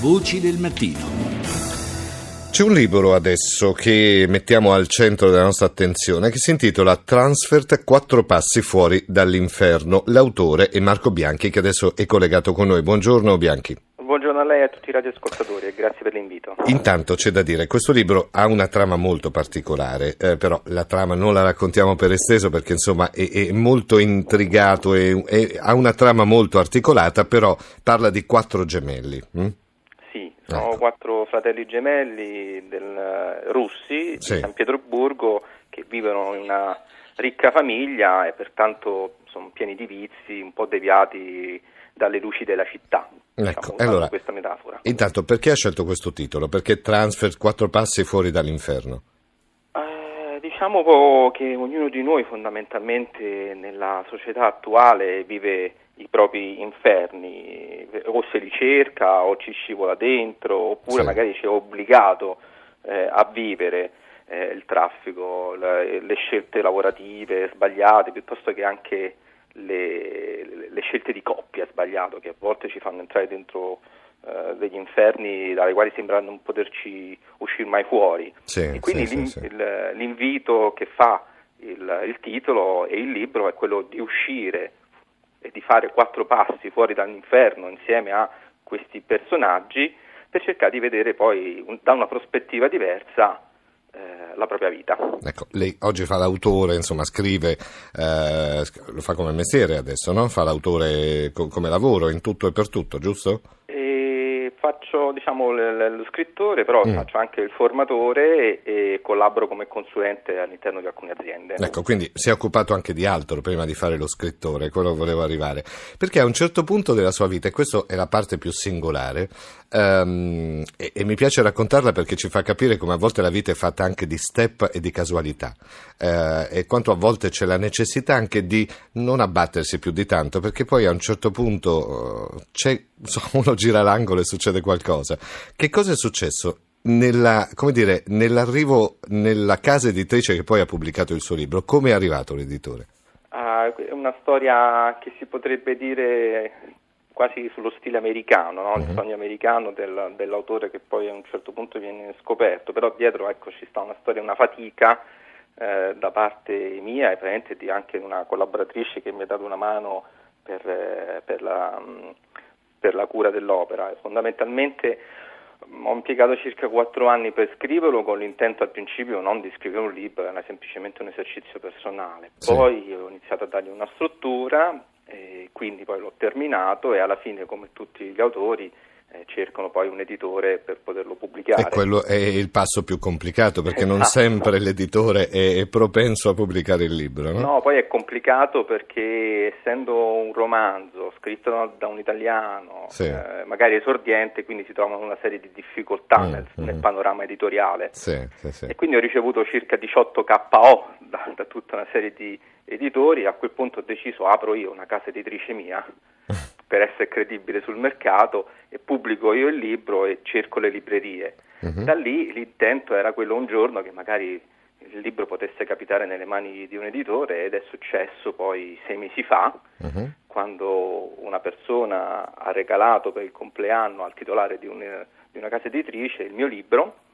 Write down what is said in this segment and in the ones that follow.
Voci del mattino. C'è un libro adesso che mettiamo al centro della nostra attenzione che si intitola Transfert Quattro passi fuori dall'inferno. L'autore è Marco Bianchi che adesso è collegato con noi. Buongiorno Bianchi. Buongiorno a lei e a tutti i radioascoltatori e grazie per l'invito. Intanto c'è da dire, questo libro ha una trama molto particolare, eh, però la trama non la raccontiamo per esteso perché insomma è, è molto intrigato, e ha una trama molto articolata, però parla di quattro gemelli. Hm? Sono ecco. quattro fratelli gemelli del, russi sì. di San Pietroburgo che vivono in una ricca famiglia e pertanto sono pieni di vizi, un po' deviati dalle luci della città. Ecco, diciamo, allora, questa metafora. Intanto, perché ha scelto questo titolo? Perché Transfer quattro passi fuori dall'inferno? Diciamo che ognuno di noi fondamentalmente nella società attuale vive i propri inferni, o se li cerca o ci scivola dentro, oppure sì. magari ci è obbligato eh, a vivere eh, il traffico, le, le scelte lavorative sbagliate, piuttosto che anche le, le, scelte di coppia sbagliato che a volte ci fanno entrare dentro uh, degli inferni dai quali sembra non poterci uscire mai fuori. Sì, e quindi sì, l'in, sì, il, l'invito che fa il, il, titolo e il libro è quello di uscire e di fare quattro passi fuori dall'inferno insieme a questi personaggi per cercare di vedere poi un, da una prospettiva diversa eh, la propria vita. Ecco, lei oggi fa l'autore, insomma scrive, eh, lo fa come mestiere adesso, no? Fa l'autore co- come lavoro in tutto e per tutto, giusto? Faccio diciamo, l- lo scrittore, però mm. faccio anche il formatore e-, e, collaboro come consulente all'interno di alcune aziende. Ecco, quindi si è occupato anche di altro prima di fare lo scrittore, quello volevo arrivare. Perché a un certo punto della sua vita, e questa è la parte più singolare, um, e-, e, mi piace raccontarla perché ci fa capire come a volte la vita è fatta anche di step e di casualità, uh, e quanto a volte c'è la necessità anche di non abbattersi più di tanto, perché poi a un certo punto uh, c'è, uno gira l'angolo e succede succede qualcosa. Che cosa è successo? Nella, dire, nell'arrivo nella casa editrice che poi ha pubblicato il suo libro, come è arrivato l'editore? Uh, è una storia che si potrebbe dire quasi sullo stile americano, no? il uh-huh. sogno americano del, dell'autore che poi a un certo punto viene scoperto, però dietro ecco, ci sta una storia, una fatica eh, da parte mia e praticamente di anche una collaboratrice che mi ha dato una mano per, eh, per la... Per la cura dell'opera. Fondamentalmente mm, ho impiegato circa quattro anni per scriverlo con l'intento al principio non di scrivere un libro, era semplicemente un esercizio personale. Sì. Poi ho iniziato a dargli una struttura, e quindi poi l'ho terminato e alla fine come tutti gli autori eh, cercano poi un editore per poterlo pubblicare. E quello è il passo più complicato perché esatto. non sempre l'editore è, propenso a pubblicare il libro. No? no, poi è complicato perché essendo un romanzo scritto da un italiano, sì. eh, magari esordiente, quindi si trovano una serie di difficoltà mm, nel, mm. nel, panorama editoriale. Sì, sì, e quindi ho ricevuto circa 18 KO da, da tutta una serie di editori, a quel punto ho deciso apro io una casa editrice mia per essere credibile sul mercato e pubblico io il libro e cerco le librerie. Uh-huh. Da lì l'intento era quello un giorno che magari il libro potesse capitare nelle mani di un editore ed è successo poi sei mesi fa uh-huh. quando una persona ha regalato per il compleanno al titolare di, un, di una casa editrice il mio libro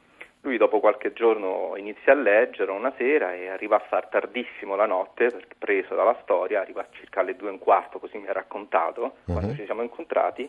lui dopo qualche giorno inizia a leggere una sera e arriva a far tardissimo la notte, perché preso dalla storia, arriva circa alle due e un quarto, così mi ha raccontato, uh-huh. quando ci siamo incontrati,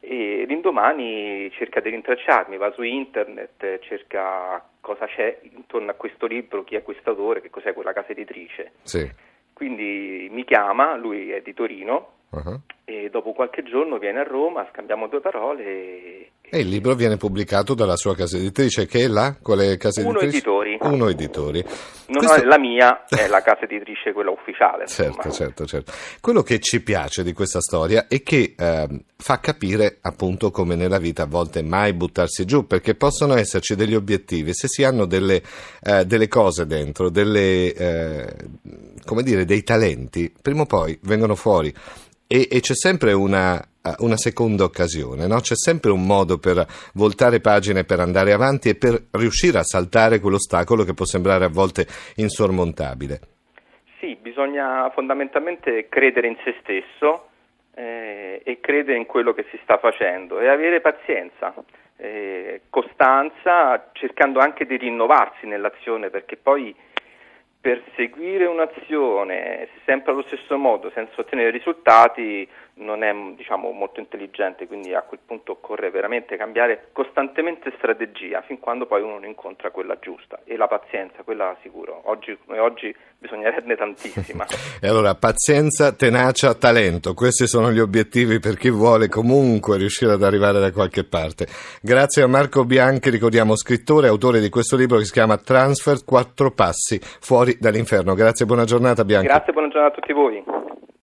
e l'indomani cerca di rintracciarmi, va su internet, cerca cosa c'è intorno a questo libro, chi è questo autore, che cos'è quella casa editrice. Sì. Quindi mi chiama, lui è di Torino, uh-huh. e dopo qualche giorno viene a Roma, scambiamo due parole e il libro viene pubblicato dalla sua casa editrice, che è la? Quale casa Uno editrice? Editori. Uno Editori. Non Questo... è la mia, è la casa editrice, quella ufficiale. certo, certo, certo. Quello che ci piace di questa storia è che eh, fa capire appunto come nella vita a volte mai buttarsi giù, perché possono esserci degli obiettivi, se si hanno delle, eh, delle cose dentro, delle, eh, come dire, dei talenti, prima o poi vengono fuori e, e c'è sempre una una seconda occasione, no? c'è sempre un modo per voltare pagine, per andare avanti e per riuscire a saltare quell'ostacolo che può sembrare a volte insormontabile. Sì, bisogna fondamentalmente credere in se stesso eh, e credere in quello che si sta facendo e avere pazienza, eh, costanza, cercando anche di rinnovarsi nell'azione perché poi perseguire un'azione sempre allo stesso modo senza ottenere risultati non è diciamo, molto intelligente, quindi a quel punto occorre veramente cambiare costantemente strategia fin quando poi uno non incontra quella giusta e la pazienza, quella sicuro. Oggi, oggi bisognerebbe tantissima. e allora pazienza, tenacia, talento, questi sono gli obiettivi per chi vuole comunque riuscire ad arrivare da qualche parte. Grazie a Marco Bianchi, ricordiamo scrittore e autore di questo libro che si chiama Transfer, quattro passi fuori dall'inferno. Grazie, buona giornata Bianchi. Grazie, buona giornata a tutti voi.